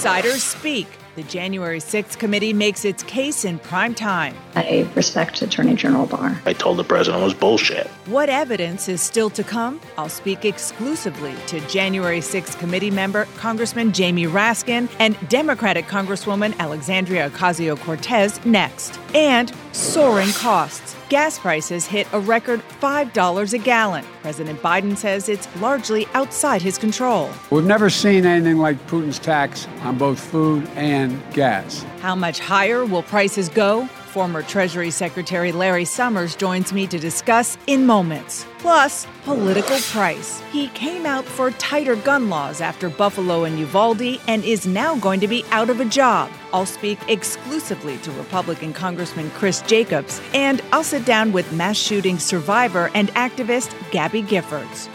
Insiders speak. The January 6th committee makes its case in prime time. I respect Attorney General Barr. I told the president it was bullshit. What evidence is still to come? I'll speak exclusively to January 6th committee member Congressman Jamie Raskin and Democratic Congresswoman Alexandria Ocasio Cortez next. And soaring costs. Gas prices hit a record $5 a gallon. President Biden says it's largely outside his control. We've never seen anything like Putin's tax on both food and gas. How much higher will prices go? Former Treasury Secretary Larry Summers joins me to discuss in moments. Plus, political price. He came out for tighter gun laws after Buffalo and Uvalde and is now going to be out of a job. I'll speak exclusively to Republican Congressman Chris Jacobs, and I'll sit down with mass shooting survivor and activist Gabby Giffords.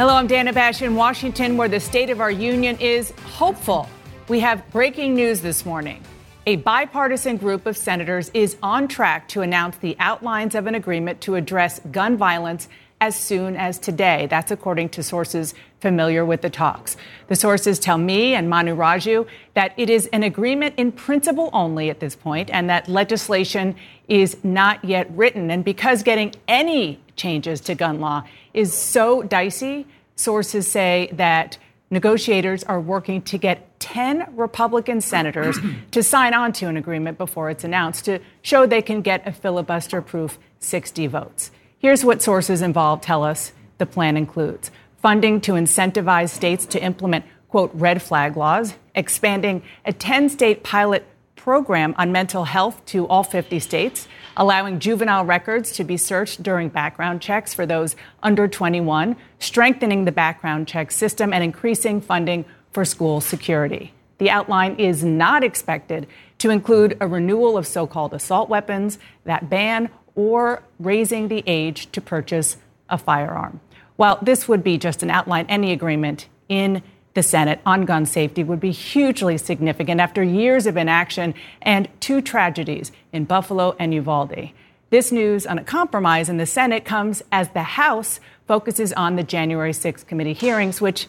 Hello, I'm Dana Bash in Washington, where the state of our union is hopeful. We have breaking news this morning. A bipartisan group of senators is on track to announce the outlines of an agreement to address gun violence as soon as today. That's according to sources familiar with the talks. The sources tell me and Manu Raju that it is an agreement in principle only at this point and that legislation is not yet written. And because getting any changes to gun law is so dicey, sources say that negotiators are working to get 10 Republican senators to sign on to an agreement before it's announced to show they can get a filibuster proof 60 votes. Here's what sources involved tell us the plan includes funding to incentivize states to implement, quote, red flag laws, expanding a 10 state pilot program on mental health to all 50 states, allowing juvenile records to be searched during background checks for those under 21, strengthening the background check system, and increasing funding for school security. The outline is not expected to include a renewal of so called assault weapons, that ban, or raising the age to purchase a firearm. While this would be just an outline, any agreement in the Senate on gun safety would be hugely significant after years of inaction and two tragedies in Buffalo and Uvalde. This news on a compromise in the Senate comes as the House focuses on the January 6th committee hearings, which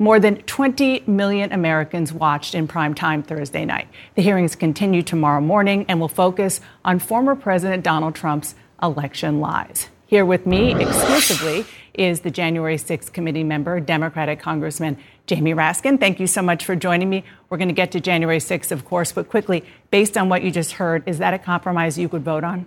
more than 20 million Americans watched in prime time Thursday night. The hearings continue tomorrow morning and will focus on former President Donald Trump's election lies. Here with me exclusively is the January 6th committee member, Democratic Congressman Jamie Raskin. Thank you so much for joining me. We're going to get to January 6th, of course, but quickly, based on what you just heard, is that a compromise you could vote on?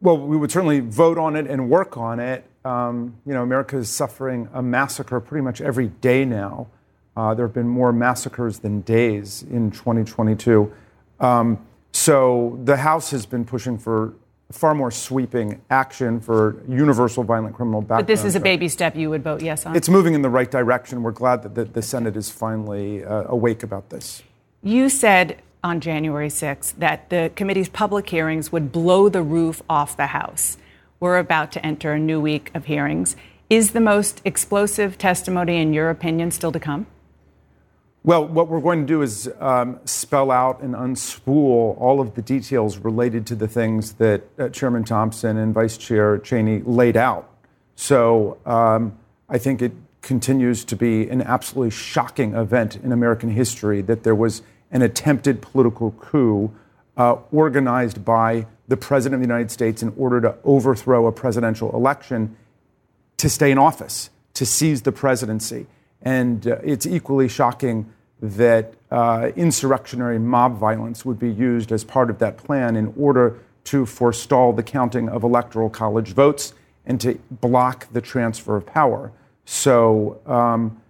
Well, we would certainly vote on it and work on it. Um, you know, America is suffering a massacre pretty much every day now. Uh, there have been more massacres than days in 2022. Um, so the House has been pushing for far more sweeping action for universal violent criminal background. But this is a baby step you would vote yes on? It's moving in the right direction. We're glad that the, the Senate is finally uh, awake about this. You said on January 6th that the committee's public hearings would blow the roof off the House. We're about to enter a new week of hearings. Is the most explosive testimony, in your opinion, still to come? Well, what we're going to do is um, spell out and unspool all of the details related to the things that uh, Chairman Thompson and Vice Chair Cheney laid out. So um, I think it continues to be an absolutely shocking event in American history that there was an attempted political coup uh, organized by the President of the United States in order to overthrow a presidential election to stay in office, to seize the presidency. And uh, it's equally shocking that uh, insurrectionary mob violence would be used as part of that plan in order to forestall the counting of electoral college votes and to block the transfer of power. So, um,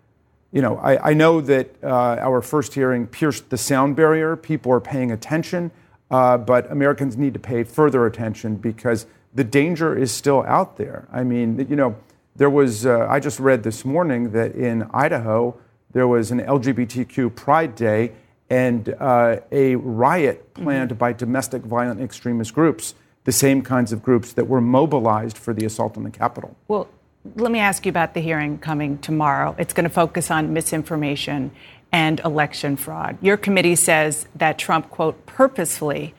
you know, I, I know that uh, our first hearing pierced the sound barrier. People are paying attention, uh, but Americans need to pay further attention because the danger is still out there. I mean, you know, there was, uh, I just read this morning that in Idaho, there was an LGBTQ Pride Day and uh, a riot planned mm-hmm. by domestic violent extremist groups, the same kinds of groups that were mobilized for the assault on the Capitol. Well, let me ask you about the hearing coming tomorrow. It's going to focus on misinformation and election fraud. Your committee says that Trump, quote, purposefully,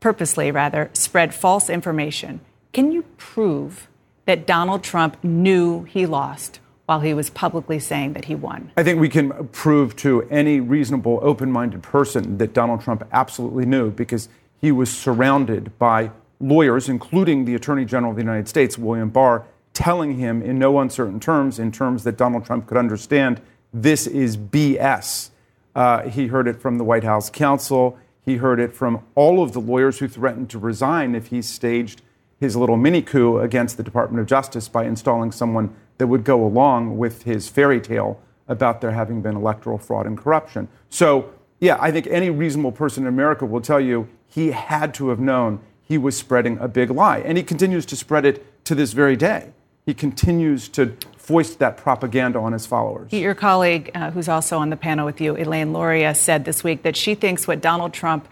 purposely rather, spread false information. Can you prove that Donald Trump knew he lost while he was publicly saying that he won? I think we can prove to any reasonable, open minded person that Donald Trump absolutely knew because he was surrounded by lawyers, including the Attorney General of the United States, William Barr, telling him in no uncertain terms, in terms that Donald Trump could understand, this is BS. Uh, he heard it from the White House counsel. He heard it from all of the lawyers who threatened to resign if he staged his little mini coup against the Department of Justice by installing someone that would go along with his fairy tale about there having been electoral fraud and corruption. So, yeah, I think any reasonable person in America will tell you he had to have known he was spreading a big lie. And he continues to spread it to this very day. He continues to foist that propaganda on his followers. Your colleague, uh, who's also on the panel with you, Elaine Luria, said this week that she thinks what Donald Trump,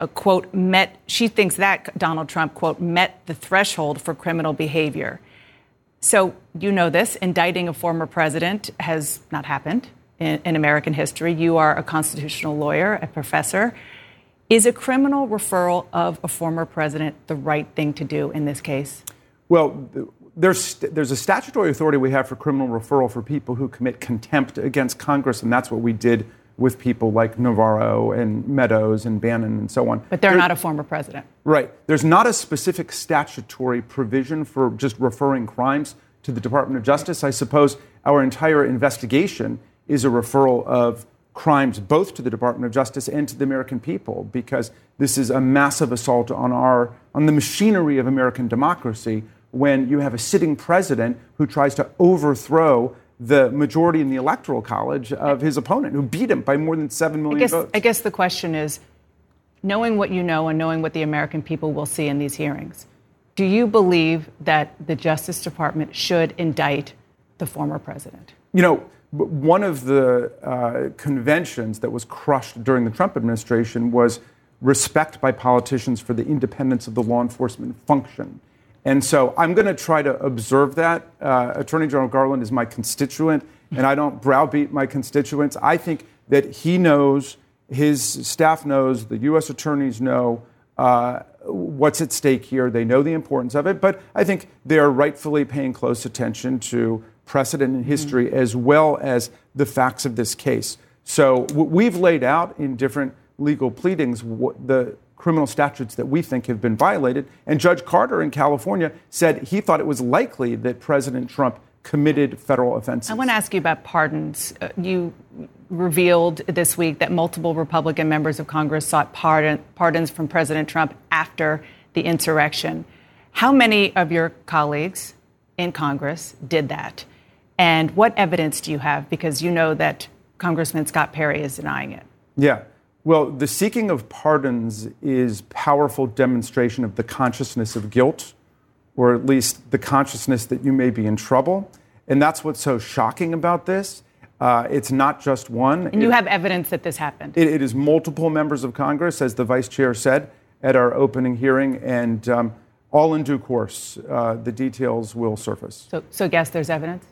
uh, quote, met, she thinks that Donald Trump, quote, met the threshold for criminal behavior. So, you know this, indicting a former president has not happened in, in American history. You are a constitutional lawyer, a professor. Is a criminal referral of a former president the right thing to do in this case? Well, there's, there's a statutory authority we have for criminal referral for people who commit contempt against Congress, and that's what we did with people like Navarro and Meadows and Bannon and so on. But they're there, not a former president. Right. There's not a specific statutory provision for just referring crimes to the Department of Justice. I suppose our entire investigation is a referral of crimes both to the Department of Justice and to the American people because this is a massive assault on our on the machinery of American democracy when you have a sitting president who tries to overthrow the majority in the electoral college of his opponent who beat him by more than 7 million I guess, votes. I guess the question is knowing what you know and knowing what the American people will see in these hearings do you believe that the Justice Department should indict the former president? You know, one of the uh, conventions that was crushed during the Trump administration was respect by politicians for the independence of the law enforcement function. And so I'm going to try to observe that. Uh, Attorney General Garland is my constituent, and I don't browbeat my constituents. I think that he knows, his staff knows, the U.S. attorneys know uh, what's at stake here. They know the importance of it, but I think they're rightfully paying close attention to precedent in history mm-hmm. as well as the facts of this case. So we've laid out in different legal pleadings the criminal statutes that we think have been violated. And Judge Carter in California said he thought it was likely that President Trump committed federal offenses. I want to ask you about pardons. Uh, you revealed this week that multiple Republican members of Congress sought pardon, pardons from President Trump after the insurrection. How many of your colleagues in Congress did that? And what evidence do you have? Because you know that Congressman Scott Perry is denying it. Yeah. Well, the seeking of pardons is powerful demonstration of the consciousness of guilt, or at least the consciousness that you may be in trouble. And that's what's so shocking about this. Uh, it's not just one. And you it, have evidence that this happened. It, it is multiple members of Congress, as the vice chair said at our opening hearing, and um, all in due course, uh, the details will surface. So, so yes, there's evidence.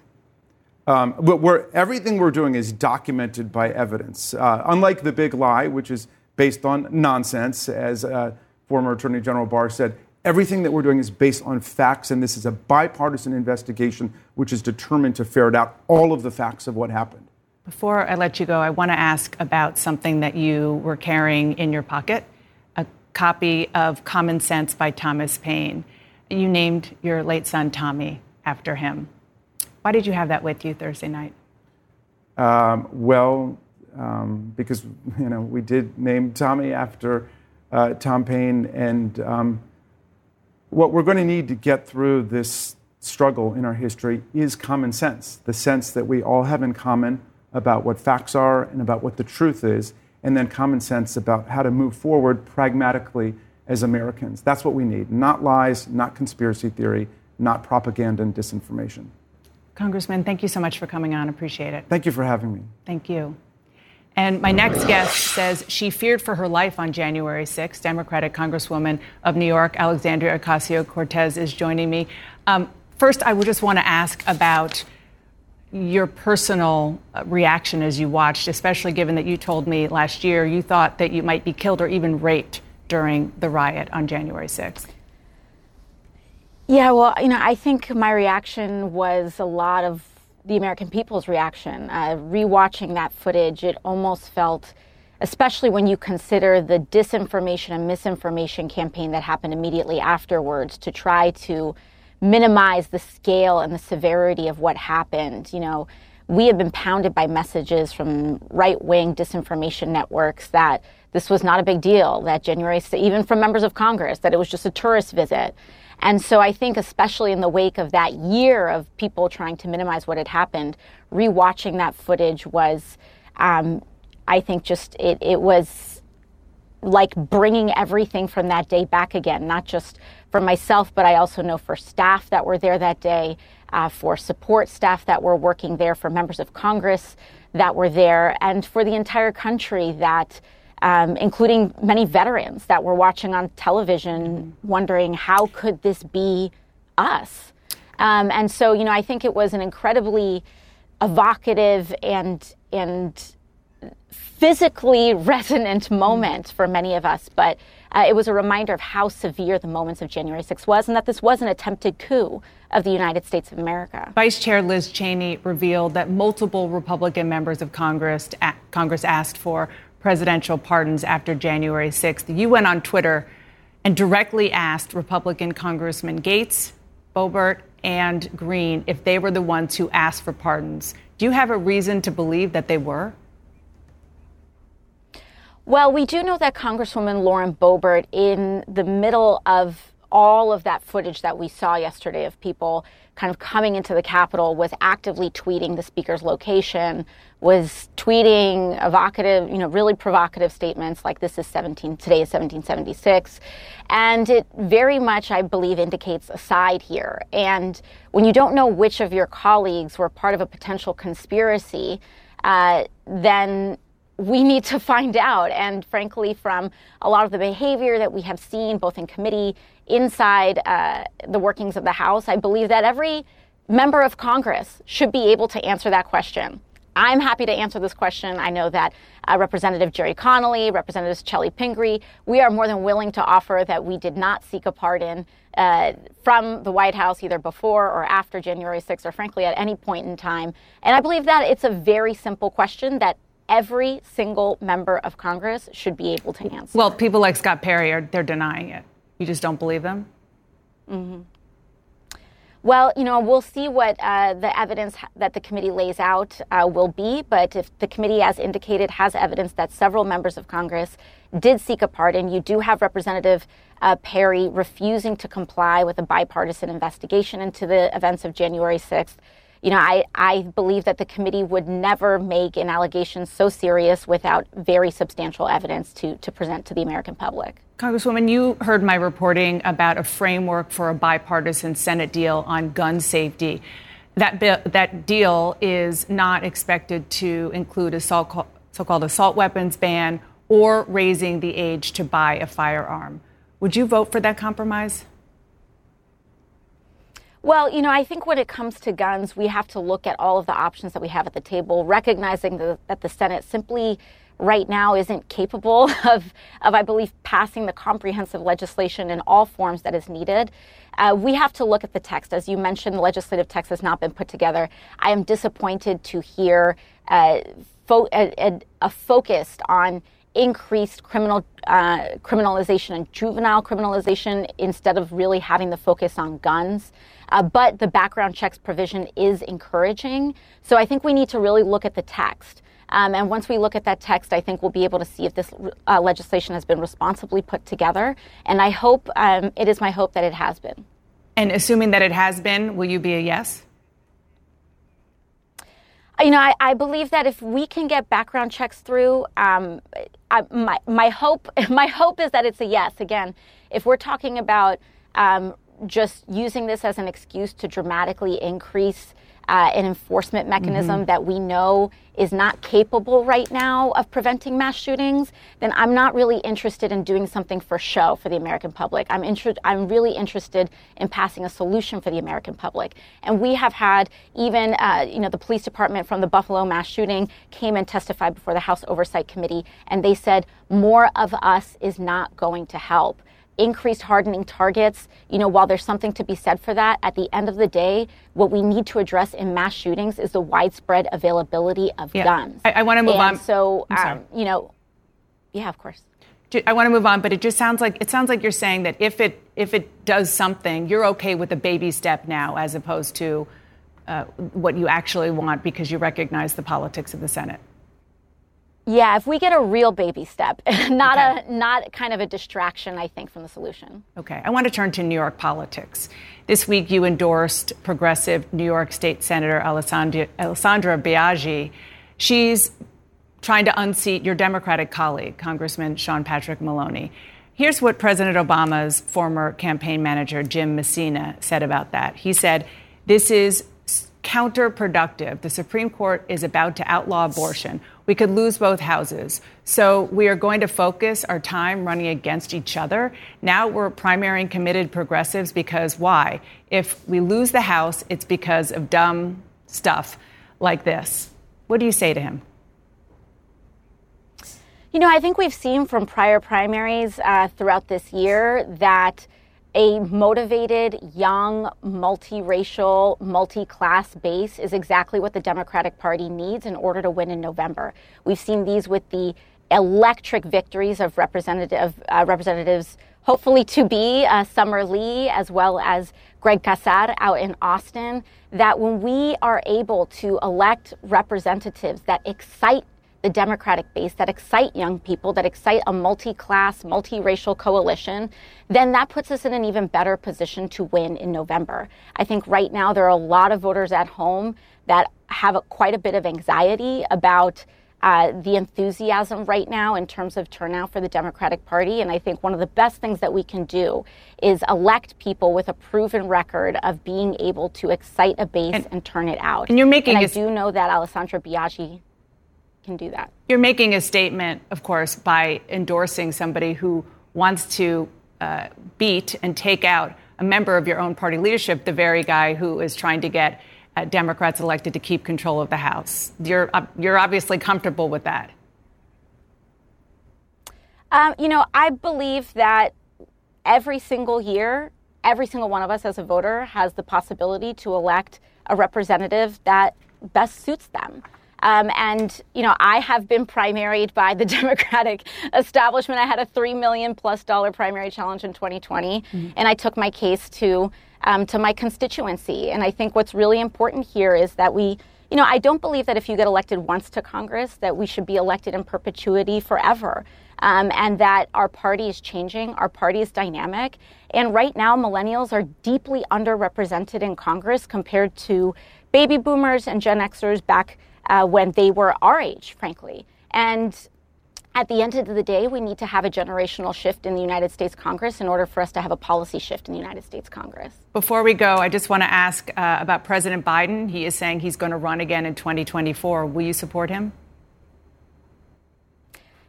Um, but everything we're doing is documented by evidence. Uh, unlike the big lie, which is based on nonsense, as uh, former Attorney General Barr said, everything that we're doing is based on facts, and this is a bipartisan investigation which is determined to ferret out all of the facts of what happened. Before I let you go, I want to ask about something that you were carrying in your pocket a copy of Common Sense by Thomas Paine. You named your late son Tommy after him. Why did you have that with you Thursday night? Um, well, um, because you know we did name Tommy after uh, Tom Paine, and um, what we're going to need to get through this struggle in our history is common sense, the sense that we all have in common about what facts are and about what the truth is, and then common sense about how to move forward pragmatically as Americans. That's what we need. Not lies, not conspiracy theory, not propaganda and disinformation. Congressman, thank you so much for coming on. Appreciate it. Thank you for having me. Thank you. And my next guest says she feared for her life on January 6th. Democratic Congresswoman of New York, Alexandria Ocasio Cortez, is joining me. Um, first, I would just want to ask about your personal uh, reaction as you watched, especially given that you told me last year you thought that you might be killed or even raped during the riot on January 6th. Yeah, well, you know, I think my reaction was a lot of the American people's reaction. Uh, rewatching that footage, it almost felt, especially when you consider the disinformation and misinformation campaign that happened immediately afterwards to try to minimize the scale and the severity of what happened. You know, we have been pounded by messages from right wing disinformation networks that this was not a big deal, that January, even from members of Congress, that it was just a tourist visit. And so I think, especially in the wake of that year of people trying to minimize what had happened, rewatching that footage was, um, I think, just it, it was like bringing everything from that day back again, not just for myself, but I also know for staff that were there that day, uh, for support staff that were working there, for members of Congress that were there, and for the entire country that um, including many veterans that were watching on television, wondering how could this be us? Um, and so, you know, I think it was an incredibly evocative and and physically resonant moment for many of us, but uh, it was a reminder of how severe the moments of January 6 was, and that this was an attempted coup of the United States of America. Vice Chair Liz Cheney revealed that multiple Republican members of Congress Congress asked for presidential pardons after January 6th. You went on Twitter and directly asked Republican Congressman Gaetz, Boebert, and Greene if they were the ones who asked for pardons. Do you have a reason to believe that they were? Well, we do know that Congresswoman Lauren Boebert, in the middle of all of that footage that we saw yesterday of people kind of coming into the Capitol, was actively tweeting the speaker's location, was tweeting evocative, you know, really provocative statements like this is 17, today is 1776. And it very much, I believe, indicates a side here. And when you don't know which of your colleagues were part of a potential conspiracy, uh, then we need to find out. And frankly, from a lot of the behavior that we have seen both in committee, inside uh, the workings of the House, I believe that every member of Congress should be able to answer that question. I'm happy to answer this question. I know that uh, Representative Gerry Connolly, Representative Chellie Pingree, we are more than willing to offer that we did not seek a pardon uh, from the White House either before or after January 6th, or frankly at any point in time. And I believe that it's a very simple question that every single member of Congress should be able to answer. Well, people like Scott Perry are they're denying it. You just don't believe them. Mm-hmm. Well, you know, we'll see what uh, the evidence that the committee lays out uh, will be. But if the committee, as indicated, has evidence that several members of Congress did seek a pardon, you do have Representative uh, Perry refusing to comply with a bipartisan investigation into the events of January 6th you know, I, I believe that the committee would never make an allegation so serious without very substantial evidence to, to present to the American public. Congresswoman, you heard my reporting about a framework for a bipartisan Senate deal on gun safety. That, bill, that deal is not expected to include a so called assault weapons ban or raising the age to buy a firearm. Would you vote for that compromise? Well, you know, I think when it comes to guns, we have to look at all of the options that we have at the table, recognizing the, that the Senate simply right now isn't capable of, of, I believe, passing the comprehensive legislation in all forms that is needed. Uh, we have to look at the text. As you mentioned, the legislative text has not been put together. I am disappointed to hear uh, fo- a, a, a focused on increased criminal uh, criminalization and juvenile criminalization instead of really having the focus on guns. Uh, but the background checks provision is encouraging. So I think we need to really look at the text. Um, and once we look at that text, I think we'll be able to see if this uh, legislation has been responsibly put together. And I hope, um, it is my hope that it has been. And assuming that it has been, will you be a yes? You know, I, I believe that if we can get background checks through, um, I, my, my hope my hope is that it's a yes. Again, if we're talking about um, just using this as an excuse to dramatically increase uh, an enforcement mechanism mm-hmm. that we know is not capable right now of preventing mass shootings, then I'm not really interested in doing something for show for the American public. I'm inter- I'm really interested in passing a solution for the American public. And we have had even, uh, you know, the police department from the Buffalo mass shooting came and testified before the House Oversight Committee, and they said more of us is not going to help increased hardening targets, you know, while there's something to be said for that, at the end of the day, what we need to address in mass shootings is the widespread availability of yeah. guns. I, I want to move and on. So, um, you know, yeah, of course. I want to move on, but it just sounds like it sounds like you're saying that if it if it does something, you're okay with a baby step now, as opposed to uh, what you actually want because you recognize the politics of the Senate. Yeah, if we get a real baby step, not okay. a not kind of a distraction, I think, from the solution. Okay, I want to turn to New York politics. This week, you endorsed progressive New York State Senator Alessandra, Alessandra Biaggi. She's trying to unseat your Democratic colleague, Congressman Sean Patrick Maloney. Here's what President Obama's former campaign manager, Jim Messina, said about that. He said, This is counterproductive. The Supreme Court is about to outlaw abortion. We could lose both houses. So we are going to focus our time running against each other. Now we're primary and committed progressives because why? If we lose the House, it's because of dumb stuff like this. What do you say to him? You know, I think we've seen from prior primaries uh, throughout this year that a motivated, young, multiracial, multi class base is exactly what the Democratic Party needs in order to win in November. We've seen these with the electric victories of representative, uh, representatives, hopefully to be uh, Summer Lee, as well as Greg Casar out in Austin, that when we are able to elect representatives that excite the Democratic base that excite young people, that excite a multi class, multiracial coalition, then that puts us in an even better position to win in November. I think right now there are a lot of voters at home that have a, quite a bit of anxiety about. Uh, the enthusiasm right now in terms of turnout for the Democratic Party. And I think one of the best things that we can do is elect people with a proven record of being able to excite a base and, and turn it out. And you're making. And I do know that Alessandra Biaggi can do that. You're making a statement, of course, by endorsing somebody who wants to uh, beat and take out a member of your own party leadership, the very guy who is trying to get uh, Democrats elected to keep control of the House. You're, uh, you're obviously comfortable with that. Um, you know, I believe that every single year, every single one of us as a voter has the possibility to elect a representative that best suits them. Um, and, you know, I have been primaried by the Democratic establishment. I had a $3 million plus dollar primary challenge in 2020, mm-hmm. and I took my case to, um, to my constituency. And I think what's really important here is that we, you know, I don't believe that if you get elected once to Congress, that we should be elected in perpetuity forever. Um, and that our party is changing, our party is dynamic. And right now, millennials are deeply underrepresented in Congress compared to baby boomers and Gen Xers back uh, when they were our age, frankly. And at the end of the day, we need to have a generational shift in the United States Congress in order for us to have a policy shift in the United States Congress. Before we go, I just want to ask uh, about President Biden. He is saying he's going to run again in 2024. Will you support him?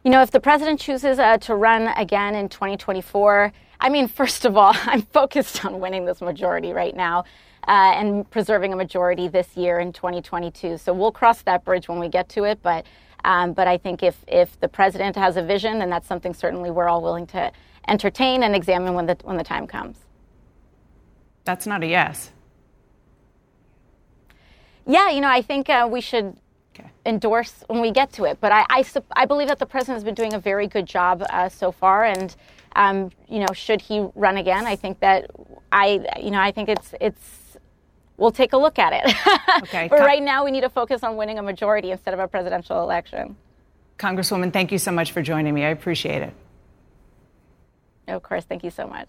You know, if the president chooses uh, to run again in 2024, I mean, first of all, I'm focused on winning this majority right now uh, and preserving a majority this year in 2022. So we'll cross that bridge when we get to it. But um, but I think if if the president has a vision, then that's something certainly we're all willing to entertain and examine when the when the time comes. That's not a yes. Yeah, you know, I think uh, we should okay. endorse when we get to it. But I, I, I, believe that the president has been doing a very good job uh, so far, and um, you know, should he run again, I think that I, you know, I think it's it's we'll take a look at it. Okay. but right now, we need to focus on winning a majority instead of a presidential election. Congresswoman, thank you so much for joining me. I appreciate it. of course. Thank you so much.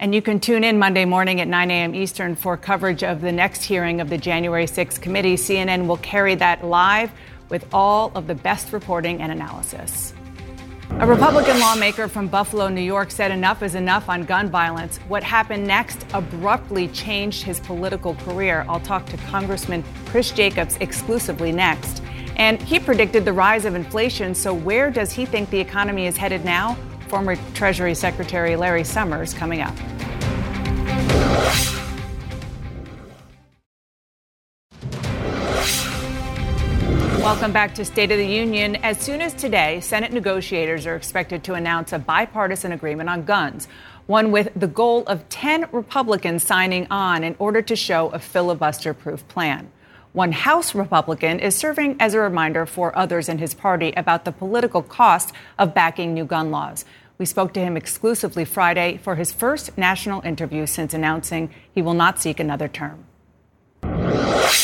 And you can tune in Monday morning at 9 a.m. Eastern for coverage of the next hearing of the January 6th committee. CNN will carry that live with all of the best reporting and analysis. A Republican lawmaker from Buffalo, New York said enough is enough on gun violence. What happened next abruptly changed his political career. I'll talk to Congressman Chris Jacobs exclusively next. And he predicted the rise of inflation, so where does he think the economy is headed now? Former Treasury Secretary Larry Summers coming up. Welcome back to State of the Union. As soon as today, Senate negotiators are expected to announce a bipartisan agreement on guns. one with the goal of 10 Republicans signing on in order to show a filibuster proof plan. One House Republican is serving as a reminder for others in his party about the political cost of backing new gun laws. We spoke to him exclusively Friday for his first national interview since announcing he will not seek another term.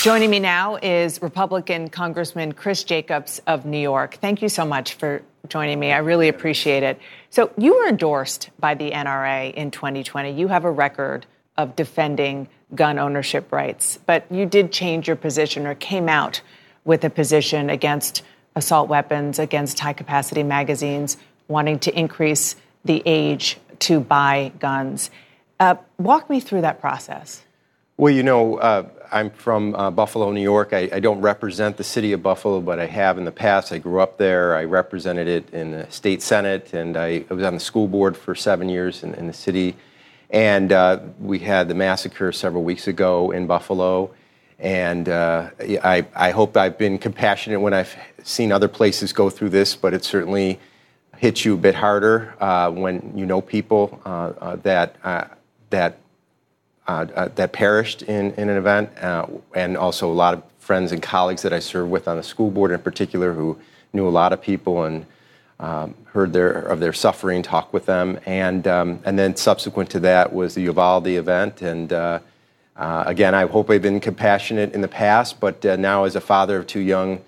Joining me now is Republican Congressman Chris Jacobs of New York. Thank you so much for joining me. I really appreciate it. So, you were endorsed by the NRA in 2020. You have a record of defending gun ownership rights, but you did change your position or came out with a position against assault weapons, against high capacity magazines, wanting to increase the age to buy guns. Uh, walk me through that process. Well, you know, uh, I'm from uh, Buffalo, New York. I, I, don't represent the city of Buffalo, but I have in the past. I grew up there. I represented it in the state senate, and I, I was on the school board for seven years in, in the city. And uh, we had the massacre several weeks ago in Buffalo. And uh, I, I hope I've been compassionate when I've seen other places go through this, but it certainly hits you a bit harder uh, when you know people uh, uh, that that that perished in, in an event, uh, and also a lot of friends and colleagues that I served with on the school board in particular who knew a lot of people and um, heard their, of their suffering, talked with them. And, um, and then subsequent to that was the Uvalde event. And uh, uh, again, I hope I've been compassionate in the past, but uh, now as a father of two young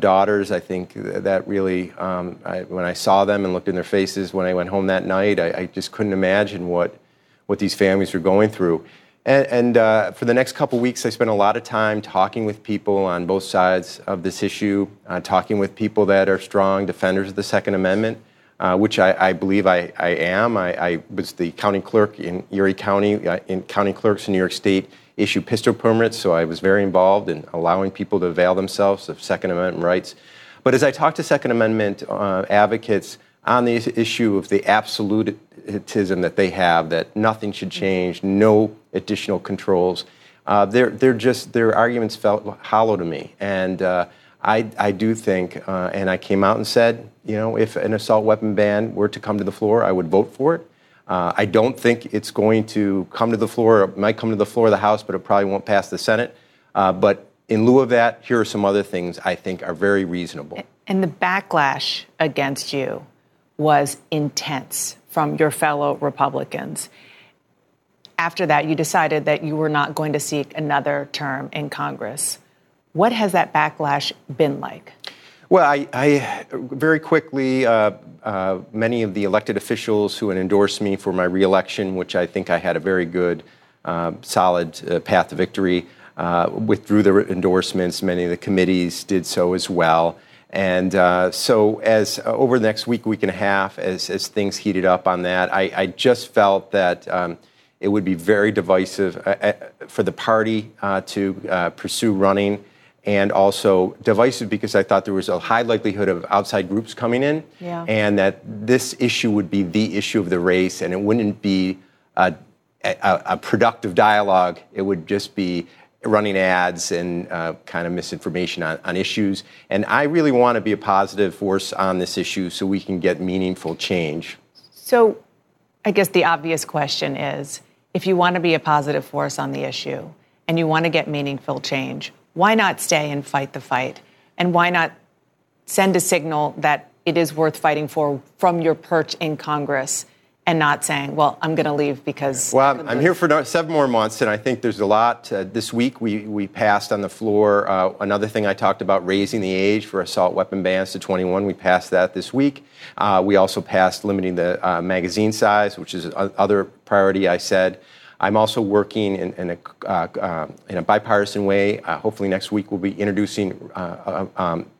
daughters, I think that really, um, I, when I saw them and looked in their faces when I went home that night, I, I just couldn't imagine what what these families are going through. And, and uh, for the next couple weeks, I spent a lot of time talking with people on both sides of this issue, uh, talking with people that are strong defenders of the Second Amendment, uh, which I, I, believe I, I am. I, I, was the county clerk in Erie County, uh, in county clerks in New York State issue pistol permits, so I was very involved in allowing people to avail themselves of Second Amendment rights. But as I talked to Second Amendment uh, advocates, on the issue of the absolutism that they have, that nothing should change, no additional controls. Uh, they're, they're just, their arguments felt hollow to me. And uh, I, I do think, uh, and I came out and said, you know, if an assault weapon ban were to come to the floor, I would vote for it. Uh, I don't think it's going to come to the floor. It might come to the floor of the House, but it probably won't pass the Senate. Uh, but in lieu of that, here are some other things I think are very reasonable. And the backlash against you was intense from your fellow Republicans. After that, you decided that you were not going to seek another term in Congress. What has that backlash been like? Well, I, I very quickly, uh, uh, many of the elected officials who had endorsed me for my reelection, which I think I had a very good, uh, solid uh, path to victory, uh, withdrew their endorsements. Many of the committees did so as well. And uh, so, as uh, over the next week, week and a half, as, as things heated up on that, I, I just felt that um, it would be very divisive uh, uh for the party uh, to uh, pursue running, and also divisive because I thought there was a high likelihood of outside groups coming in, yeah. and that this issue would be the issue of the race, and it wouldn't be a, a, a productive dialogue. It would just be running ads and uh, kind of misinformation on, on, issues. And I really want to be a positive force on this issue so we can get meaningful change. So, I guess the obvious question is if you want to be a positive force on the issue and you want to get meaningful change, why not stay and fight the fight? And why not send a signal that it is worth fighting for from your perch in Congress? And not saying, well, I'm going to leave because. Well, I'm, I'm here for seven more months, and I think there's a lot. Uh, this week, we, we passed on the floor uh, another thing I talked about raising the age for assault weapon bans to 21. We passed that this week. Uh, we also passed limiting the uh, magazine size, which is another priority I said. I'm also working in, in, a, uh, uh, in a, bipartisan way. hopefully, next week, we'll be introducing um,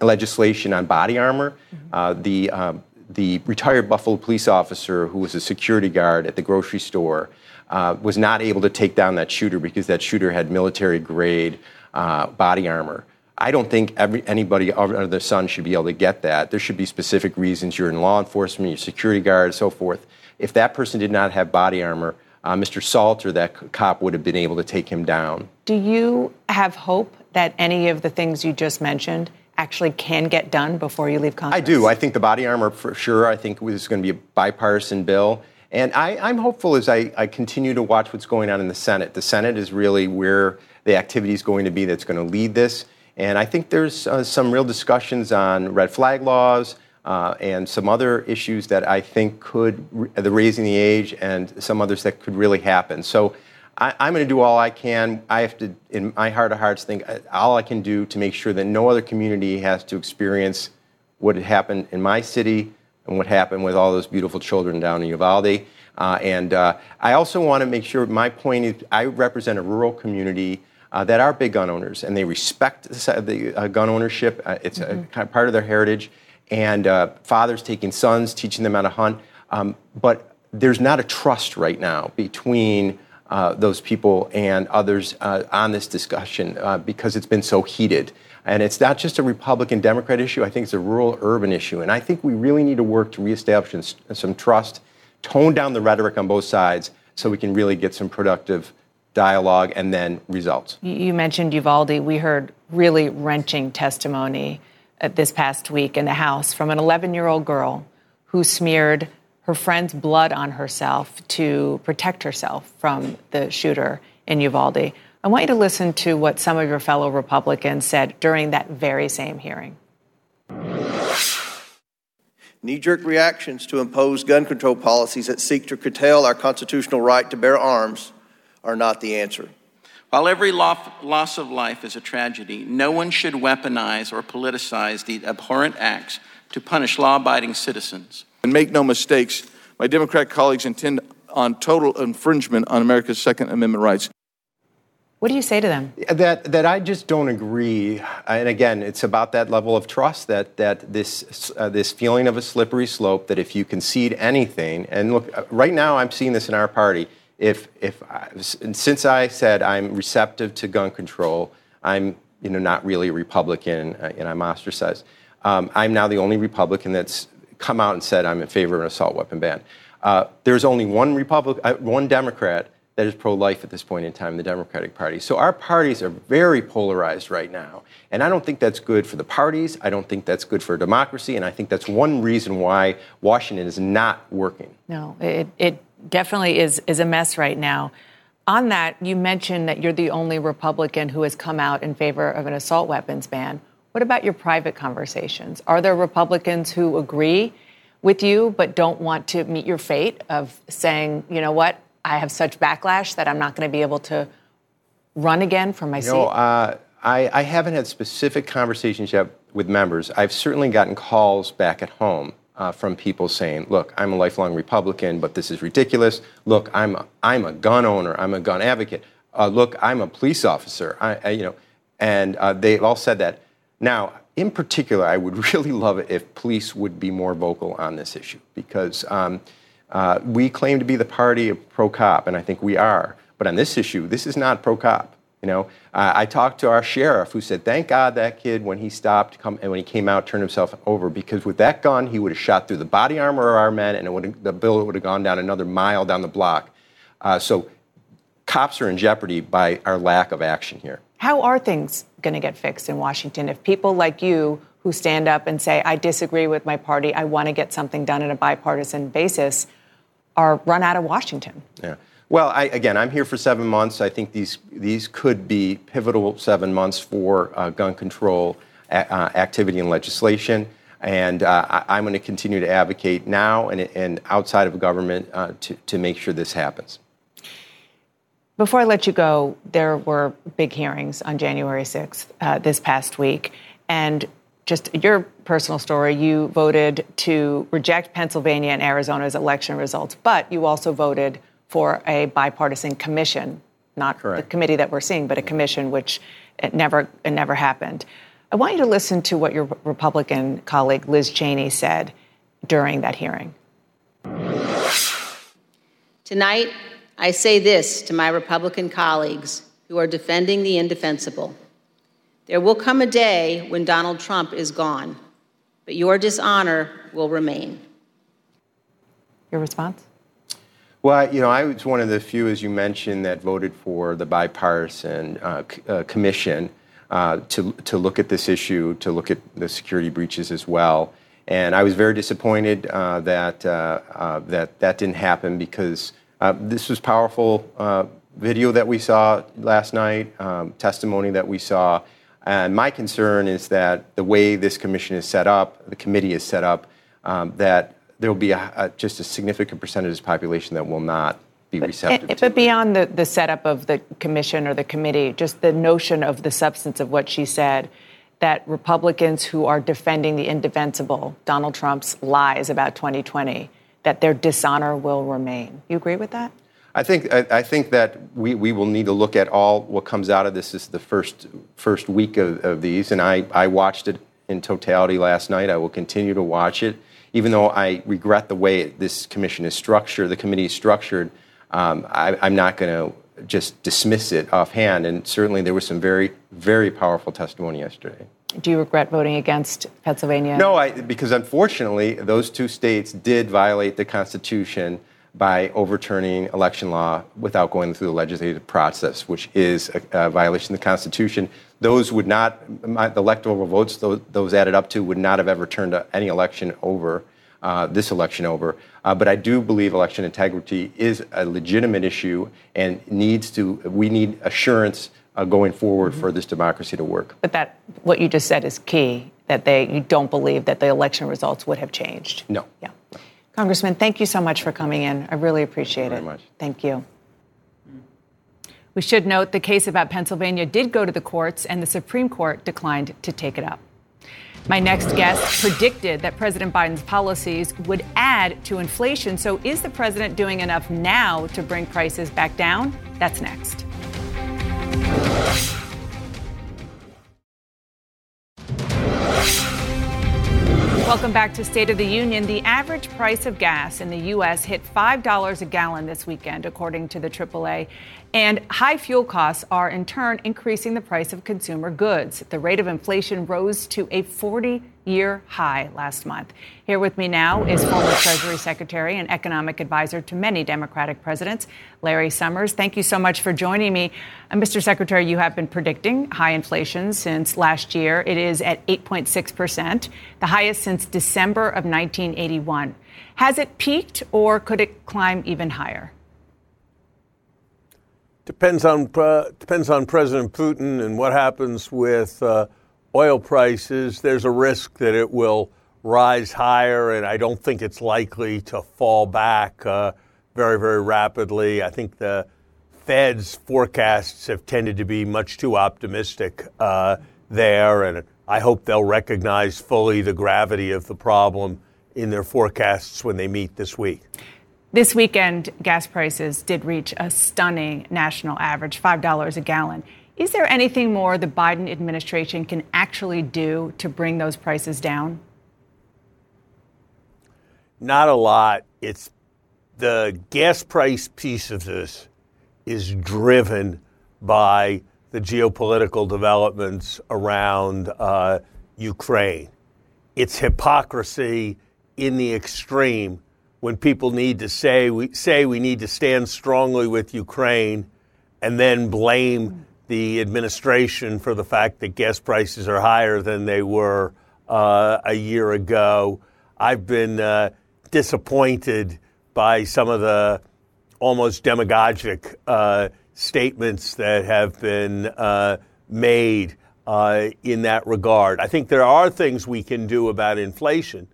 legislation on body armor. Mm-hmm. the um, the retired Buffalo police officer who was a security guard at the grocery store uh, was not able to take down that shooter because that shooter had military grade uh, body armor. I don't think every, anybody under the sun should be able to get that. There should be specific reasons. You're in law enforcement, you're security guard, so forth. If that person did not have body armor, uh, Mr. Salter, that cop, would have been able to take him down. Do you have hope that any of the things you just mentioned actually can get done before you leave Congress? I do. I think the body armor for sure. I think this is going to be a bipartisan bill. And I, am hopeful as I, I, continue to watch what's going on in the Senate. The Senate is really where the activity is going to be that's going to lead this. And I think there's uh, some real discussions on red flag laws uh, and some other issues that I think could, the raising the age and some others that could really happen. So I, am going to do all I can. I have to, in my heart of hearts, think uh, all I can do to make sure that no other community has to experience what had happened in my city and what happened with all those beautiful children down in Uvalde. Uh, and uh, I also want to make sure my point is I represent a rural community uh, that are big gun owners and they respect the, uh, gun ownership. Uh, it's mm-hmm. a, part of their heritage. And uh, fathers taking sons, teaching them how to hunt. Um, but there's not a trust right now between uh, those people and others uh, on this discussion uh, because it's been so heated. And it's not just a Republican Democrat issue, I think it's a rural urban issue. And I think we really need to work to reestablish some trust, tone down the rhetoric on both sides so we can really get some productive dialogue and then results. You mentioned Uvalde. We heard really wrenching testimony uh, this past week in the House from an 11 year old girl who smeared her friend's blood on herself to protect herself from the shooter in Uvalde. I want you to listen to what some of your fellow Republicans said during that very same hearing. Knee jerk reactions to impose gun control policies that seek to curtail our constitutional right to bear arms are not the answer. While every loss of life is a tragedy, no one should weaponize or politicize the abhorrent acts to punish law abiding citizens. And make no mistakes, my Democrat colleagues intend on total infringement on America's Second Amendment rights. What do you say to them? That that I just don't agree. And again, it's about that level of trust that that this uh, this feeling of a slippery slope. That if you concede anything, and look, uh, right now I'm seeing this in our party. If if I, since I said I'm receptive to gun control, I'm you know not really a Republican uh, and I'm ostracized. Um, I'm now the only Republican that's come out and said I'm in favor of an assault weapon ban. Uh, there's only one Republic, uh, one Democrat that is pro-life at this point in time, the Democratic Party. So our parties are very polarized right now, and I don't think that's good for the parties. I don't think that's good for democracy, and I think that's one reason why Washington is not working. No, it, it definitely is is a mess right now. On that, you mentioned that you're the only Republican who has come out in favor of an assault weapons ban. What about your private conversations? Are there Republicans who agree with you but don't want to meet your fate of saying, you know what, I have such backlash that I'm not going to be able to run again for my you seat? Know, uh, I, I haven't had specific conversations yet with members. I've certainly gotten calls back at home uh, from people saying, "Look, I'm a lifelong Republican, but this is ridiculous. Look, I'm a, I'm a gun owner. I'm a gun advocate. Uh, look, I'm a police officer. I, I you know," and uh, they've all said that. Now, in particular, I would really love it if police would be more vocal on this issue because um, uh, we claim to be the party of pro cop, and I think we are. But on this issue, this is not pro cop. You know, I talked to our sheriff who said, "Thank God that kid, when he stopped come, and when he came out, turned himself over because with that gun, he would have shot through the body armor of our men, and the bullet would have gone down another mile down the block." Uh, so, cops are in jeopardy by our lack of action here. How are things going to get fixed in Washington if people like you who stand up and say, I disagree with my party, I want to get something done on a bipartisan basis, are run out of Washington? Yeah. Well, I, again, I'm here for seven months. I think these, these could be pivotal seven months for uh, gun control a- uh, activity and legislation. And uh, I, am going to continue to advocate now and, and outside of government uh, to, to make sure this happens. Before I let you go, there were big hearings on January 6th uh, this past week. And just your personal story, you voted to reject Pennsylvania and Arizona's election results, but you also voted for a bipartisan commission, not Correct. the committee that we're seeing, but a commission, which it never, it never happened. I want you to listen to what your Republican colleague Liz Cheney said during that hearing. Tonight, I say this to my Republican colleagues who are defending the indefensible. There will come a day when Donald Trump is gone, but your dishonor will remain. Your response? Well, you know, I was one of the few, as you mentioned, that voted for the bipartisan uh, c- uh, commission uh, to, to look at this issue, to look at the security breaches as well. And I was very disappointed uh, that, uh, uh, that that didn't happen because uh, this was powerful uh, video that we saw last night, um, testimony that we saw. And my concern is that the way this commission is set up, the committee is set up, um, that there will be a, a, just a significant percentage of this population that will not be receptive. But, but beyond the, the setup of the commission or the committee, just the notion of the substance of what she said, that Republicans who are defending the indefensible, Donald Trump's lies about 2020, that their dishonor will remain. You agree with that? I think I, I, think that we, we will need to look at all what comes out of this. Is the first first week of, of these, and I, I watched it in totality last night. I will continue to watch it, even though I regret the way this commission is structured, the committee is structured. Um, I, I'm not going to just dismiss it offhand. And certainly there was some very, very powerful testimony yesterday. Do you regret voting against Pennsylvania? No, I, because unfortunately, those two states did violate the Constitution by overturning election law without going through the legislative process, which is a, a violation of the Constitution. Those would not, the electoral votes those, those, added up to, would not have ever turned any election over, uh, this election over. Uh, but I do believe election integrity is a legitimate issue and needs to, we need assurance uh, going forward mm-hmm. for this democracy to work. But that, what you just said is key, that they, you don't believe that the election results would have changed. No. Yeah. Congressman, thank you so much for coming in. I really appreciate Very it. Much. Thank you. We should note the case about Pennsylvania did go to the courts, and the Supreme Court declined to take it up. My next guest predicted that President Biden's policies would add to inflation. So, is the president doing enough now to bring prices back down? That's next. Welcome back to State of the Union. The average price of gas in the U.S. hit $5 a gallon this weekend, according to the AAA. And high fuel costs are, in turn, increasing the price of consumer goods. The rate of inflation rose to a 40 year high last month. Here with me now is former Treasury Secretary and economic advisor to many Democratic presidents, Larry Summers. Thank you so much for joining me. Uh, Mr. Secretary, you have been predicting high inflation since last year. It is at 8.6%, the highest since December of 1981. Has it peaked or could it climb even higher? Depends on uh, depends on President Putin and what happens with uh, oil prices. There's a risk that it will rise higher, and I don't think it's likely to fall back uh, very very rapidly. I think the Fed's forecasts have tended to be much too optimistic uh, there, and I hope they'll recognize fully the gravity of the problem in their forecasts when they meet this week. This weekend, gas prices did reach a stunning national average, $5 a gallon. Is there anything more the Biden administration can actually do to bring those prices down? Not a lot. It's the gas price piece of this is driven by the geopolitical developments around uh, Ukraine. It's hypocrisy in the extreme when people need to say we say we need to stand strongly with Ukraine and then blame the administration for the fact that gas prices are higher than they were uh, a year ago. I've been uh, disappointed by some of the almost demagogic uh, statements that have been uh, made uh, in that regard. I think there are things we can do about inflation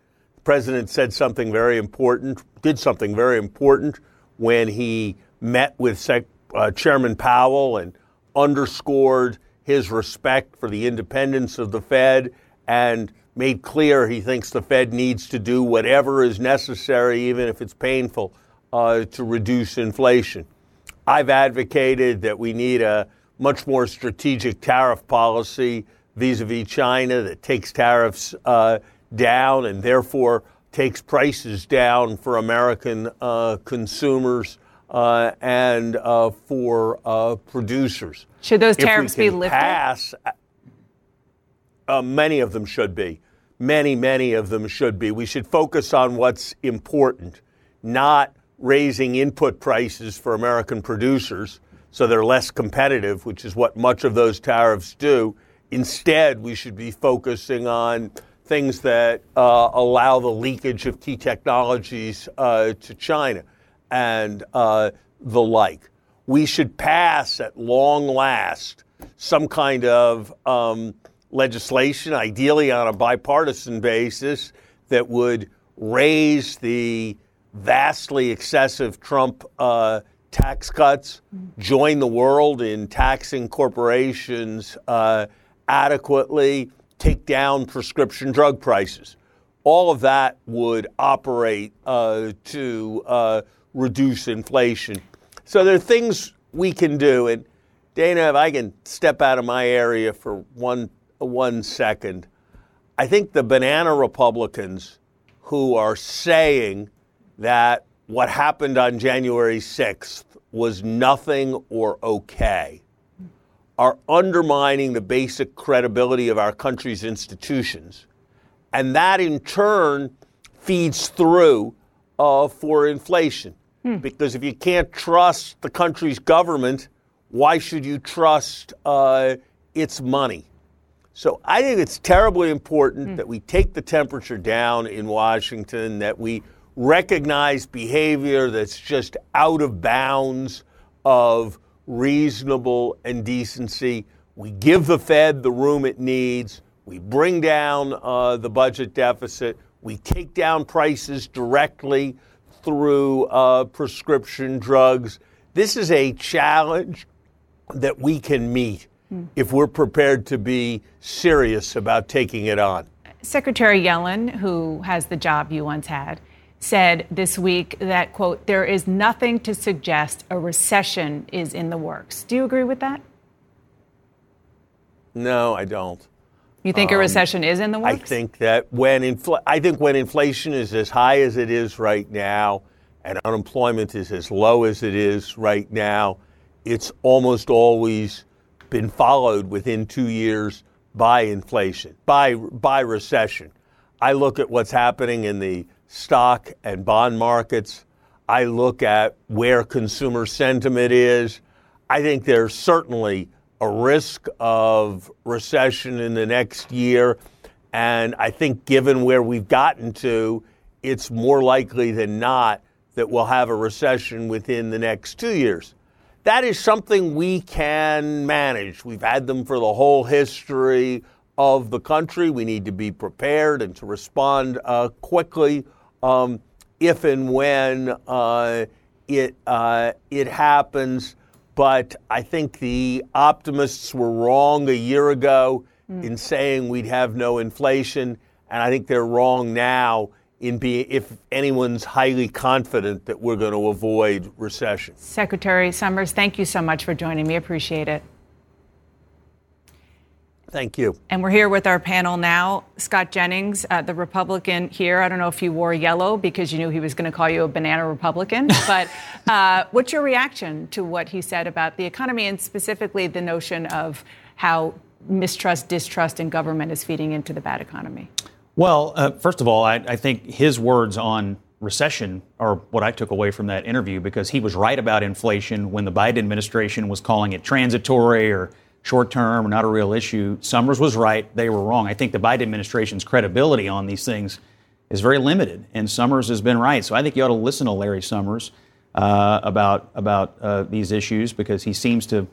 president said something very important, did something very important when he met with Sec- uh, Chairman Powell and underscored his respect for the independence of the Fed and made clear he thinks the Fed needs to do whatever is necessary, even if it's painful, uh, to reduce inflation. I've advocated that we need a much more strategic tariff policy vis a vis China that takes tariffs uh, down and therefore takes prices down for American uh, consumers uh, and uh, for uh, producers. Should those tariffs be lifted? Pass, uh, many of them should be. Many, many of them should be. We should focus on what's important, not raising input prices for American producers so they're less competitive, which is what much of those tariffs do. Instead, we should be focusing on things that uh, allow the leakage of key technologies uh, to China and uh, the like. We should pass at long last some kind of um, legislation, ideally on a bipartisan basis, that would raise the vastly excessive Trump uh, tax cuts, join the world in taxing corporations uh, adequately, take down prescription drug prices. All of that would operate uh, to uh, reduce inflation. So there are things we can do. And Dana, if I can step out of my area for one one second, I think the banana Republicans who are saying that what happened on January 6th was nothing or okay are undermining the basic credibility of our country's institutions. And that in turn feeds through uh, for inflation. Hmm. Because if you can't trust the country's government, why should you trust uh, its money? So I think it's terribly important hmm. that we take the temperature down in Washington, that we recognize behavior that's just out of bounds of reasonable and decency. We give the Fed the room it needs. We bring down uh, the budget deficit. We take down prices directly through uh, prescription drugs. This is a challenge that we can meet mm. if we're prepared to be serious about taking it on. Secretary Yellen, who has the job you once had, said this week that, quote, there is nothing to suggest a recession is in the works. Do you agree with that? No, I don't. You think um, a recession is in the works? I think that when infl- I think when inflation is as high as it is right now and unemployment is as low as it is right now, it's almost always been followed within 2 years by inflation, by by recession. I look at what's happening in the stock and bond markets. I look at where consumer sentiment is. I think there's certainly a risk of recession in the next year. And I think, given where we've gotten to, it's more likely than not that we'll have a recession within the next two years. That is something we can manage. We've had them for the whole history of the country. We need to be prepared and to respond uh, quickly um, if and when uh, it uh, it happens. But I think the optimists were wrong a year ago mm. in saying we'd have no inflation, and I think they're wrong now in being if anyone's highly confident that we're going to avoid recession. Secretary Summers, thank you so much for joining me. Appreciate it. Thank you. And we're here with our panel now. Scott Jennings, uh, the Republican here. I don't know if you wore yellow because you knew he was going to call you a banana Republican, but uh, what's your reaction to what he said about the economy and specifically the notion of how mistrust, distrust in government is feeding into the bad economy? Well, uh, first of all, I, I think his words on recession are what I took away from that interview because he was right about inflation when the Biden administration was calling it transitory or short term, not a real issue. Summers was right. They were wrong. I think the Biden administration's credibility on these things is very limited, and Summers has been right. So I think you ought to listen to Larry Summers uh, about about uh, these issues because he seems to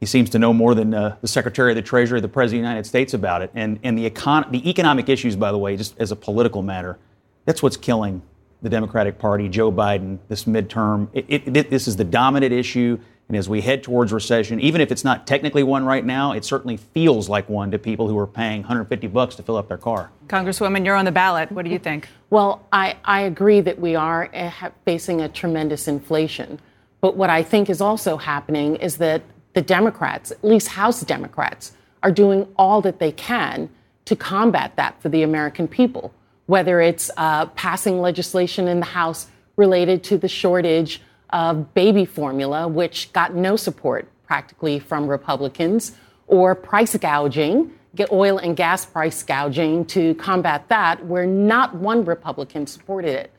he seems to know more than uh, the Secretary of the Treasury, the President of the United States about it. And and the econ- the economic issues, by the way, just as a political matter, that's what's killing the Democratic Party, Joe Biden, this midterm. It, it, this is the dominant issue. And as we head towards recession, even if it's not technically one right now, it certainly feels like one to people who are paying 150 bucks to fill up their car. Congresswoman, you're on the ballot. What do you think? Well, I, I agree that we are eh, facing a tremendous inflation. But what I think is also happening is that the Democrats, at least House Democrats, are doing all that they can to combat that for the American people, whether it's uh, passing legislation in the House related to the shortage of baby formula, which got no support practically from Republicans, or price gouging, get oil and gas price gouging to combat that, where not one Republican supported it.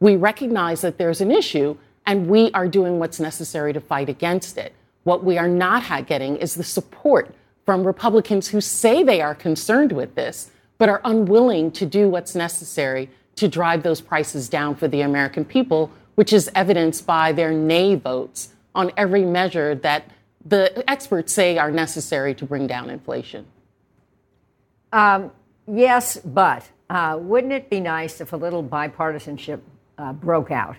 We recognize that there's an issue, and we are doing what's necessary to fight against it. What we are not getting is the support from Republicans who say they are concerned with this, but are unwilling to do what's necessary to drive those prices down for the American people, which is evidenced by their nay votes on every measure that the experts say are necessary to bring down inflation. Um, yes, but uh, wouldn't it be nice if a little bipartisanship uh, broke out?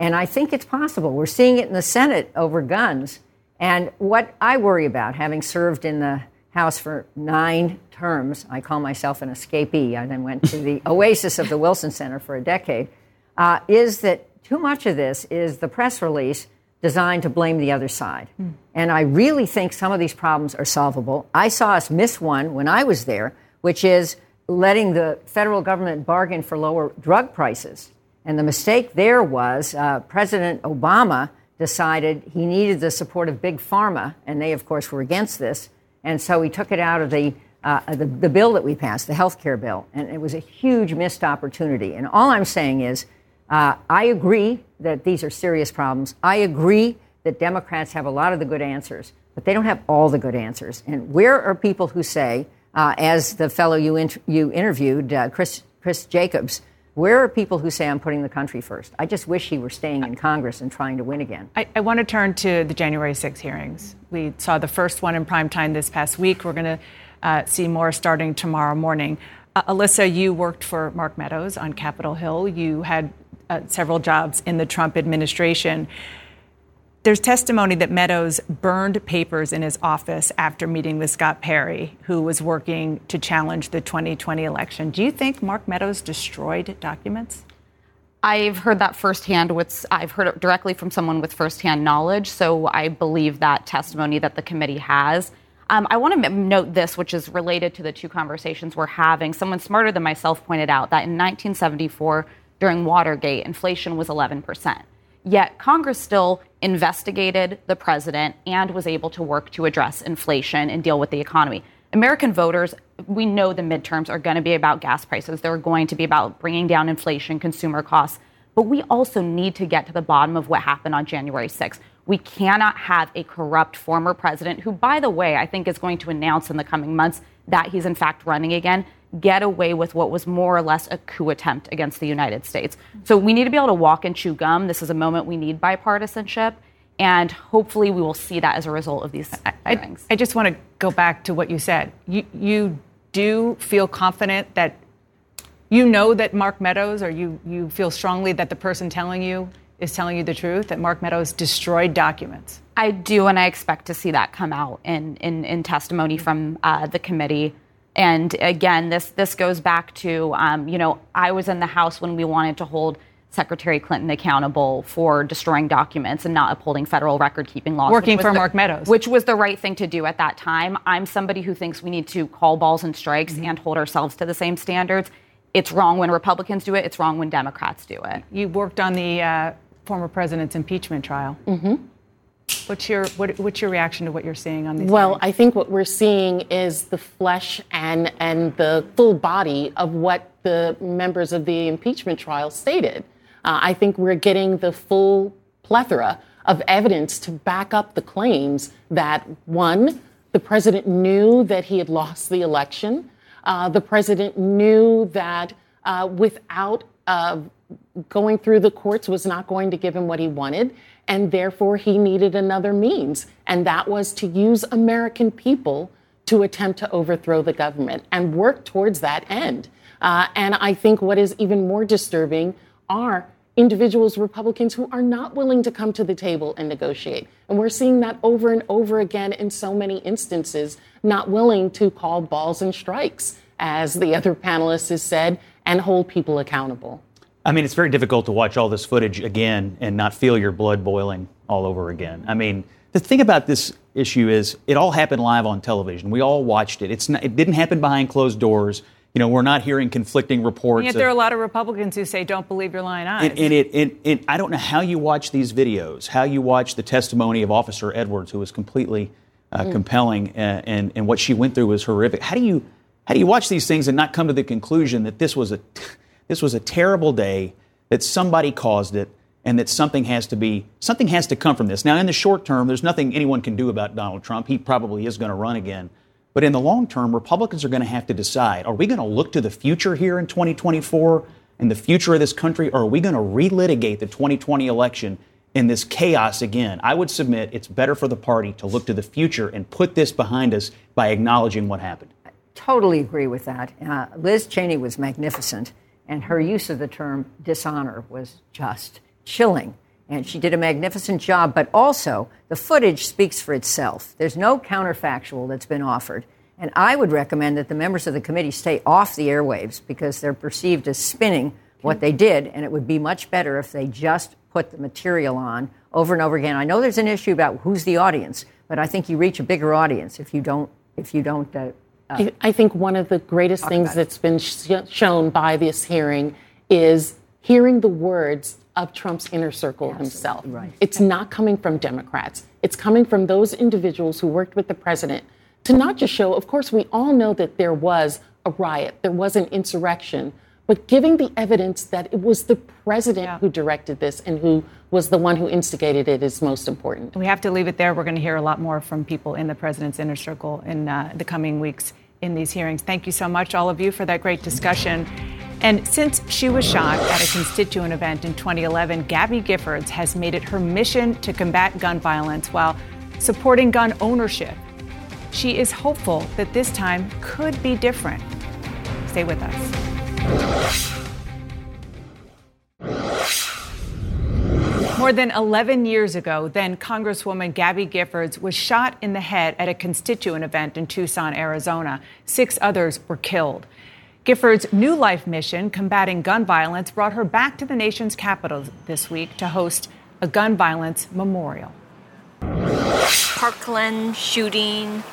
And I think it's possible. We're seeing it in the Senate over guns. And what I worry about, having served in the House for nine terms, I call myself an escapee. I then went to the oasis of the Wilson Center for a decade, uh, is that too much of this is the press release designed to blame the other side. Mm. And I really think some of these problems are solvable. I saw us miss one when I was there, which is letting the federal government bargain for lower drug prices. And the mistake there was uh, President Obama decided he needed the support of big pharma, and they, of course, were against this. And so he took it out of the, uh, the, the bill that we passed, the health care bill. And it was a huge missed opportunity. And all I'm saying is, uh, I agree that these are serious problems. I agree that Democrats have a lot of the good answers, but they don't have all the good answers. And where are people who say, uh, as the fellow you, inter- you interviewed, uh, Chris, Chris Jacobs, where are people who say I'm putting the country first? I just wish he were staying in Congress and trying to win again. I, I want to turn to the January 6 hearings. We saw the first one in prime time this past week. We're going to uh, see more starting tomorrow morning. Uh, Alyssa, you worked for Mark Meadows on Capitol Hill. You had uh, several jobs in the Trump administration. There's testimony that Meadows burned papers in his office after meeting with Scott Perry, who was working to challenge the 2020 election. Do you think Mark Meadows destroyed documents? I've heard that firsthand. With, I've heard it directly from someone with firsthand knowledge, so I believe that testimony that the committee has. Um, I want to note this, which is related to the two conversations we're having. Someone smarter than myself pointed out that in 1974, during Watergate, inflation was 11 percent. Yet Congress still investigated the president and was able to work to address inflation and deal with the economy. American voters, we know the midterms are going to be about gas prices. They're going to be about bringing down inflation, consumer costs. But we also need to get to the bottom of what happened on January 6th. We cannot have a corrupt former president, who, by the way, I think is going to announce in the coming months that he's in fact running again, get away with what was more or less a coup attempt against the United States. So we need to be able to walk and chew gum. This is a moment we need bipartisanship. And hopefully, we will see that as a result of these hearings. I, I just want to go back to what you said. You, you do feel confident that you know that Mark Meadows, or you, you feel strongly that the person telling you is telling you the truth, that Mark Meadows destroyed documents? I do, and I expect to see that come out in, in, in testimony from uh, the committee. And again, this this goes back to um, you know I was in the House when we wanted to hold Secretary Clinton accountable for destroying documents and not upholding federal record keeping laws. Working for the, Mark Meadows. Which was the right thing to do at that time. I'm somebody who thinks we need to call balls and strikes mm-hmm. and hold ourselves to the same standards. It's wrong when Republicans do it, it's wrong when Democrats do it. You worked on the uh, former president's impeachment trial. Mm-hmm. What's your what, what's your reaction to what you're seeing on these? Well, I think what we're seeing is the flesh and and the full body of what the members of the impeachment trial stated. Uh, I think we're getting the full plethora of evidence to back up the claims that one, the president knew that he had lost the election. Uh, the president knew that uh, without uh, going through the courts was not going to give him what he wanted and therefore he needed another means, and that was to use American people to attempt to overthrow the government and work towards that end. Uh, and I think what is even more disturbing are individuals, Republicans, who are not willing to come to the table and negotiate. And we're seeing that over and over again in so many instances, not willing to call balls and strikes, as the other panelists has said, and hold people accountable. I mean, it's very difficult to watch all this footage again and not feel your blood boiling all over again. I mean, the thing about this issue is it all happened live on television. We all watched it. It's not, it didn't happen behind closed doors. You know, we're not hearing conflicting reports. And yet, of, there are a lot of Republicans who say, "Don't believe your lying eyes." And, and it, it, it, I don't know how you watch these videos, how you watch the testimony of Officer Edwards, who was completely uh, mm. compelling, uh, and and what she went through was horrific. How do you how do you watch these things and not come to the conclusion that this was a this was a terrible day, that somebody caused it, and that something has to be something has to come from this. Now, in the short term, there's nothing anyone can do about Donald Trump. He probably is going to run again. But in the long term, Republicans are going to have to decide are we going to look to the future here in 2024 and the future of this country, or are we going to relitigate the 2020 election in this chaos again? I would submit it's better for the party to look to the future and put this behind us by acknowledging what happened. I totally agree with that. Uh, Liz Cheney was magnificent, and her use of the term dishonor was just chilling. And she did a magnificent job, but also the footage speaks for itself. There's no counterfactual that's been offered. And I would recommend that the members of the committee stay off the airwaves because they're perceived as spinning what they did, and it would be much better if they just put the material on over and over again. I know there's an issue about who's the audience, but I think you reach a bigger audience if you don't if you don't. Uh, uh, I think one of the greatest things that's been sh- shown by this hearing is hearing the words of Trump's inner circle Absolutely himself. Right. It's not coming from Democrats. It's coming from those individuals who worked with the president to not just show, of course, we all know that there was a riot, there was an insurrection, but giving the evidence that it was the president yeah. who directed this and who was the one who instigated it is most important. We have to leave it there. We're going to hear a lot more from people in the president's inner circle in uh, the coming weeks in these hearings. Thank you so much, all of you, for that great discussion. And since she was shot at a constituent event in 2011, Gabby Giffords has made it her mission to combat gun violence while supporting gun ownership she is hopeful that this time could be different. Stay with us. More than 11 years ago, then Congresswoman Gabby Giffords was shot in the head at a constituent event in Tucson, Arizona. Six others were killed. Giffords' new life mission, combating gun violence, brought her back to the nation's capital this week to host a gun violence memorial. Parkland shooting,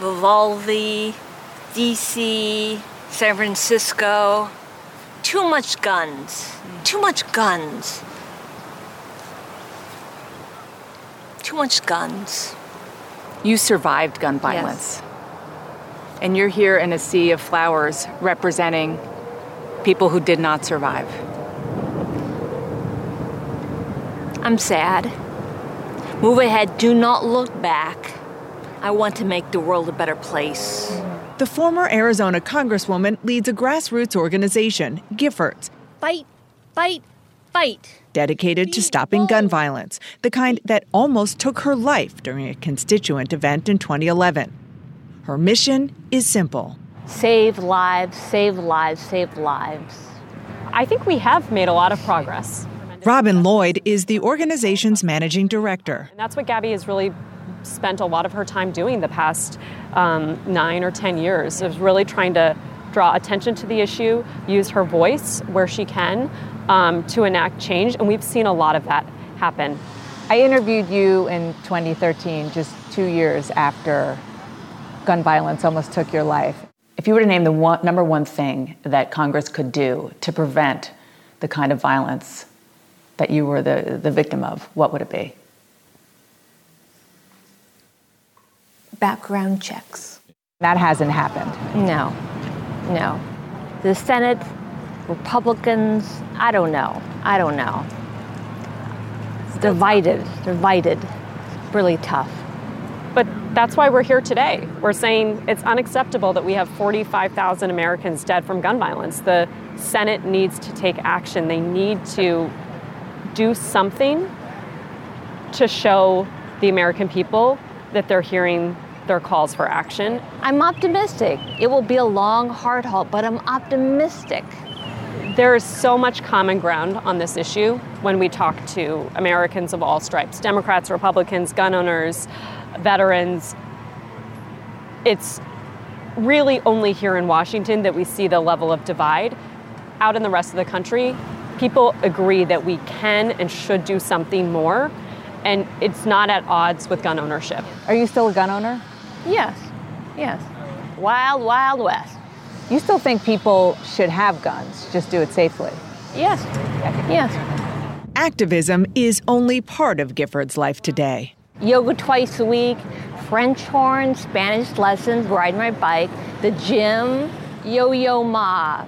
Uvalde, DC, San Francisco. Too much guns. Too much guns. Too much guns. You survived gun violence. Yes. And you're here in a sea of flowers representing people who did not survive. I'm sad. Move ahead, do not look back. I want to make the world a better place. The former Arizona Congresswoman leads a grassroots organization, Giffords. Fight, fight, fight. Dedicated to stopping gun violence, the kind that almost took her life during a constituent event in 2011. Her mission is simple save lives, save lives, save lives. I think we have made a lot of progress. Robin Lloyd is the organization's managing director. And that's what Gabby is really spent a lot of her time doing the past um, nine or ten years is really trying to draw attention to the issue, use her voice where she can um, to enact change, and we've seen a lot of that happen. I interviewed you in 2013, just two years after gun violence almost took your life. If you were to name the one, number one thing that Congress could do to prevent the kind of violence that you were the, the victim of, what would it be? Background checks. That hasn't happened. No, no. The Senate, Republicans, I don't know. I don't know. Divided, divided. Really tough. But that's why we're here today. We're saying it's unacceptable that we have 45,000 Americans dead from gun violence. The Senate needs to take action. They need to do something to show the American people that they're hearing their calls for action. I'm optimistic. It will be a long, hard haul, but I'm optimistic. There is so much common ground on this issue when we talk to Americans of all stripes Democrats, Republicans, gun owners, veterans. It's really only here in Washington that we see the level of divide. Out in the rest of the country, people agree that we can and should do something more, and it's not at odds with gun ownership. Are you still a gun owner? Yes, yes. Wild, wild west. You still think people should have guns, just do it safely? Yes, yes. Activism is only part of Giffords' life today. Yoga twice a week, French horn, Spanish lessons, riding my bike, the gym, yo yo ma.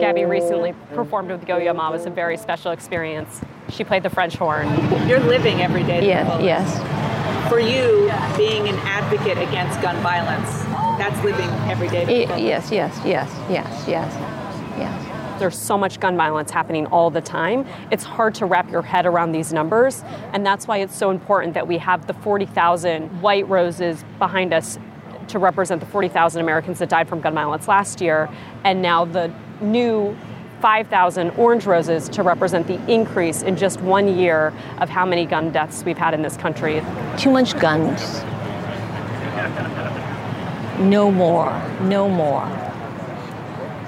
Gabby recently performed with Yo Yo Ma. It was a very special experience. She played the French horn. You're living every day. Yeah, yes. For you, being an advocate against gun violence, that's living every day. Y- yes, yes, yes, yes, yes, yes. There's so much gun violence happening all the time. It's hard to wrap your head around these numbers, and that's why it's so important that we have the 40,000 white roses behind us to represent the 40,000 Americans that died from gun violence last year, and now the new 5,000 orange roses to represent the increase in just one year of how many gun deaths we've had in this country. Too much guns. No more. No more.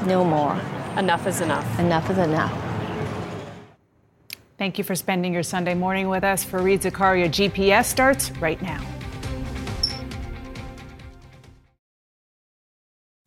No more. Enough is enough. Enough is enough. Thank you for spending your Sunday morning with us. Fareed Zakaria GPS starts right now.